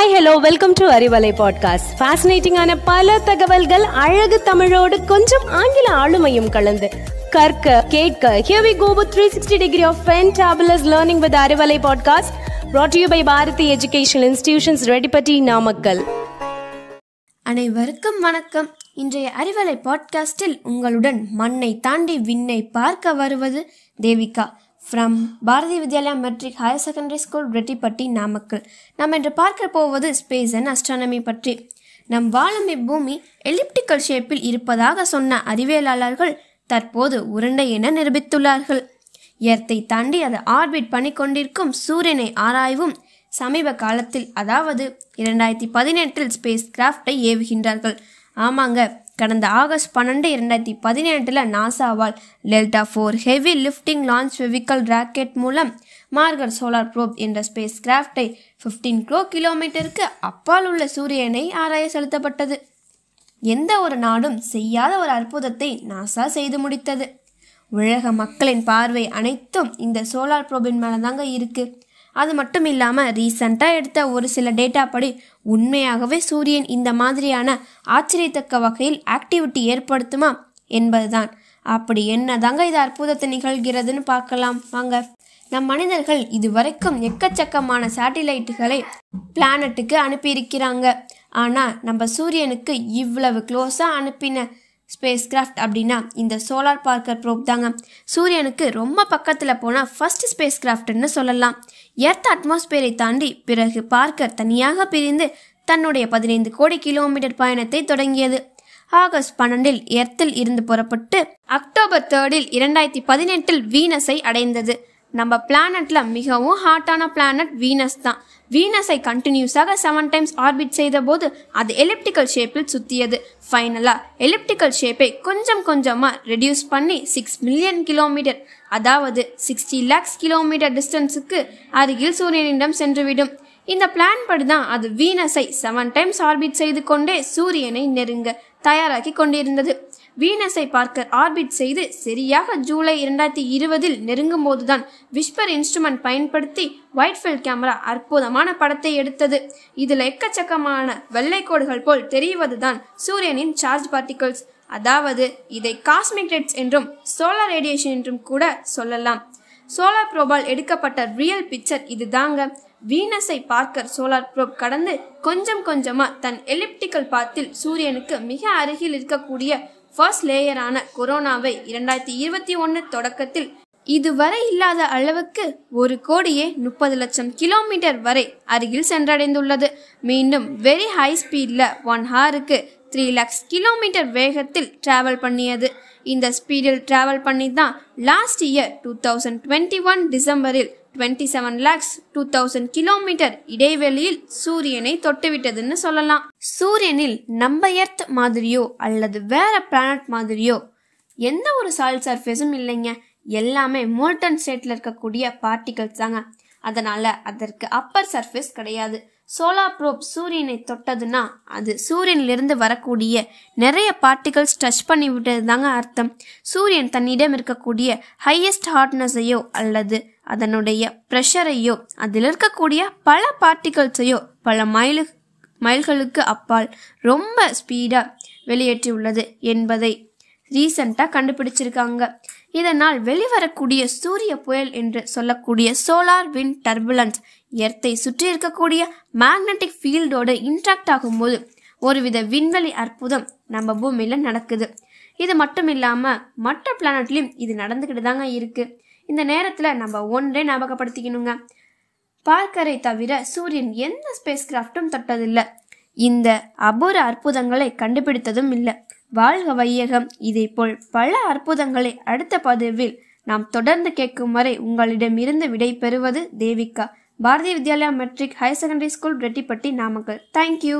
Hi hello welcome to Arivalai podcast ஃபேசினேட்டிங்கான பல தகவல்கள் அழகு தமிழோடு கொஞ்சம் ஆங்கில ஆளுமையும் கலந்து கற்க கேட்க here we go with 360 degree of fantabulous learning with Arivalai podcast brought you by Bharathi educational institutions Reddipatti Namakkal அனைவருக்கும் வணக்கம். இன்றைய அறிவலை பாட்காஸ்டில் உங்களுடன் மண்ணை தாண்டி விண்ணை பார்க்க வருவது Devika. From Bharathi Vidyalaya matric higher secondary school Reddipatti Namakkal நாம் இன்று பார்க்க போவது ஸ்பேஸ் அண்ட் அஸ்ட்ரானமி பற்றி. நம் வாழும் இப்பூமி எலிப்டிக்கல் ஷேப்பில் இருப்பதாக சொன்ன அறிவியலாளர்கள் தற்போது உருண்டை என நிரூபித்துள்ளார்கள். எர்த்தை தாண்டி அது ஆர்பிட் பண்ணிக்கொண்டிருக்கும் சூரியனை ஆராய்வும் சமீப காலத்தில் அதாவது இரண்டாயிரத்தி பதினெட்டில் ஸ்பேஸ் கிராஃப்டை ஏவுகின்றார்கள். ஆமாங்க கடந்த ஆகஸ்ட் பன்னெண்டு இரண்டாயிரத்தி பதினெட்டில் நாசாவால் Delta four heavy lifting launch vehicle rocket மூலம் மார்கர் சோலார் ப்ரோப் என்ற ஸ்பேஸ் கிராஃப்டை ஃபிஃப்டீன் கிலோ கிலோமீட்டருக்கு அப்பால் உள்ள சூரியனை ஆராய செலுத்தப்பட்டது. எந்த ஒரு நாடும் செய்யாத ஒரு அற்புதத்தை நாசா செய்து முடித்தது. உலக மக்களின் பார்வை அனைத்தும் இந்த சோலார் ப்ரோபின் மேலே தாங்க இருக்குது அது மட்டும் இல்லாமல் ரீசண்டாக எடுத்த ஒரு சில டேட்டா படி உண்மையாகவே சூரியன் இந்த மாதிரியான ஆச்சரியத்தக்க வகையில் ஆக்டிவிட்டி ஏற்படுத்துமா என்பதுதான். அப்படி என்னதாங்க இது அற்புதத்தை நிகழ்கிறதுன்னு பார்க்கலாம். வாங்க. நம் மனிதர்கள் இதுவரைக்கும் எக்கச்சக்கமான சேட்டிலைட்டுகளை பிளானட்டுக்கு அனுப்பியிருக்கிறாங்க. ஆனால் நம்ம சூரியனுக்கு இவ்வளவு க்ளோஸாக அனுப்பின ஸ்பேஸ் கிராஃப்ட் அப்படின்னா இந்த சோலார் பார்க்கர் ப்ரோப் தாங்க. சூரியனுக்கு ரொம்ப பக்கத்தில் போனால் ஃபர்ஸ்ட் ஸ்பேஸ் கிராஃப்ட்னு சொல்லலாம் எர்த் அட்மாஸ்பியரை தாண்டி பிறகு பார்க்கர் தனியாக பிரிந்து தன்னுடைய பதினைந்து கோடி கிலோமீட்டர் பயணத்தை தொடங்கியது. ஆகஸ்ட் பன்னெண்டில் எர்த்தில் இருந்து புறப்பட்டு அக்டோபர் தேர்டில் இரண்டாயிரத்தி பதினெட்டில் வீனஸை அடைந்தது. நம்ம பிளானட்ல மிகவும் ஹாட்டான பிளானட் வீனஸ் தான். வீனஸை கண்டினியூஸாக செவன் டைம்ஸ் ஆர்பிட் செய்த போது அது எலிப்டிக்கல் ஷேப்பில் சுத்தியது. ஃபைனலா எலிப்டிக்கல் ஷேப்பை கொஞ்சம் கொஞ்சமா ரெடியூஸ் பண்ணி சிக்ஸ் மில்லியன் கிலோமீட்டர் அதாவது சிக்ஸ்டி லேக்ஸ் கிலோமீட்டர் டிஸ்டன்ஸுக்கு அருகில் சூரியனிடம் சென்றுவிடும். இந்த பிளான் படி தான் அது வீனஸை செவன் டைம்ஸ் ஆர்பிட் செய்து கொண்டே சூரியனை நெருங்க தயாராக்கி கொண்டிருந்தது. வீனஸை பார்க்கர் ஆர்பிட் செய்து சரியாக ஜூலை இரண்டாயிரத்தி இருபதில் நெருங்கும் போதுதான் விஸ்பர் இன்ஸ்ட்ருமெண்ட் பயன்படுத்தி ஒயிட்ஃபீல்ட் கேமரா அற்புதமான படத்தை எடுத்தது. இதில் எக்கச்சக்கமான வெள்ளை கோடுகள் போல் தெரிவதுதான் சூரியனின் சார்ஜ் பார்ட்டிகல்ஸ் அதாவது இதை காஸ்மிக் ரெட்ஸ் என்றும் சோலார் ரேடியேஷன் என்றும் கூட சொல்லலாம். சோலார் ப்ரோபால் எடுக்கப்பட்ட ரியல் பிக்சர் இதுதாங்க. வீனஸை பார்க்கர் சோலார் ப்ரோப் கடந்து கொஞ்சம் கொஞ்சமாக தன் எலிப்டிக்கல் பாத்தில் சூரியனுக்கு மிக அருகில் இருக்கக்கூடிய ஃபர்ஸ்ட் லேயரான கொரோனாவை இரண்டாயிரத்தி இருபத்தி ஒன்று தொடக்கத்தில் இதுவரை இல்லாத அளவுக்கு ஒரு கோடியே முப்பது லட்சம் கிலோமீட்டர் வரை அருகில் சென்றடைந்துள்ளது. மீண்டும் வெரி ஹை ஸ்பீடில் ஒன் ஹாருக்கு த்ரீ லேக்ஸ் கிலோமீட்டர் வேகத்தில் டிராவல் பண்ணியது. இந்த ஸ்பீடில் டிராவல் பண்ணி தான் last year two thousand twenty one டிசம்பரில் twenty seven lakhs two thousand kilometre இடைவெளியில் சூரியனை தொட்டுவிட்டதுன்னு சொல்லலாம். சூரியனில் நம்ம எர்த் மாதிரியோ அல்லது வேற பிளானட் மாதிரியோ எந்த ஒரு சால் சர்ஃபேஸும் இல்லைங்க. எல்லாமே மோல்டன் ஸ்டேட்ல இருக்கக்கூடிய பார்ட்டிகல்ஸ் தாங்க. அதனால அதற்கு அப்பர் சர்ஃபேஸ் கிடையாது. சோலார் ப்ரோப் சூரியனை தொட்டதுன்னா அது சூரியனிலிருந்து வரக்கூடிய நிறைய பார்ட்டிகல்ஸ் டச் பண்ணி விட்டது தாங்க அர்த்தம். சூரியன் தன்னிடம் இருக்கக்கூடிய ஹையஸ்ட் ஹாட்னஸையோ அல்லது அதனுடைய ப்ரெஷரையோ அதில் இருக்கக்கூடிய பல பார்ட்டிகல்ஸையோ பல மைலு மைல்களுக்கு அப்பால் ரொம்ப ஸ்பீடாக வெளியேற்றியுள்ளது என்பதை ரீசண்டாக கண்டுபிடிச்சிருக்காங்க. இதனால் வெளிவரக்கூடிய சூரிய புயல் என்று சொல்லக்கூடிய சோலார் விண்ட் டர்புலன்ஸ் எர்த்தை சுற்றி இருக்கக்கூடிய மேக்னட்டிக் ஃபீல்டோடு இன்ட்ராக்ட் ஆகும்போது ஒருவித விண்வெளி அற்புதம் நம்ம பூமியில் நடக்குது. இது மட்டும் இல்லாமல் மற்ற பிளானட்லேயும் இது நடந்துக்கிட்டு தாங்க இருக்குது இந்த நேரத்தில் நம்ம ஒன்றே ஞாபகப்படுத்திக்கணுங்க. பார்க்கரை தவிர சூரியன் எந்த ஸ்பேஸ் கிராஃப்டும் தொட்டதில்லை. இந்த அபூர அற்புதங்களை கண்டுபிடித்ததும் இல்லை. வாழ்க வையகம். இதேபோல் பல அற்புதங்களை அடுத்த பதிவில் நாம் தொடர்ந்து கேட்கும் வரை உங்களிடமிருந்து விடை பெறுவது Devika. Bharatiya Vidyalaya matric higher secondary school Reddipatti Namakkal. Thank you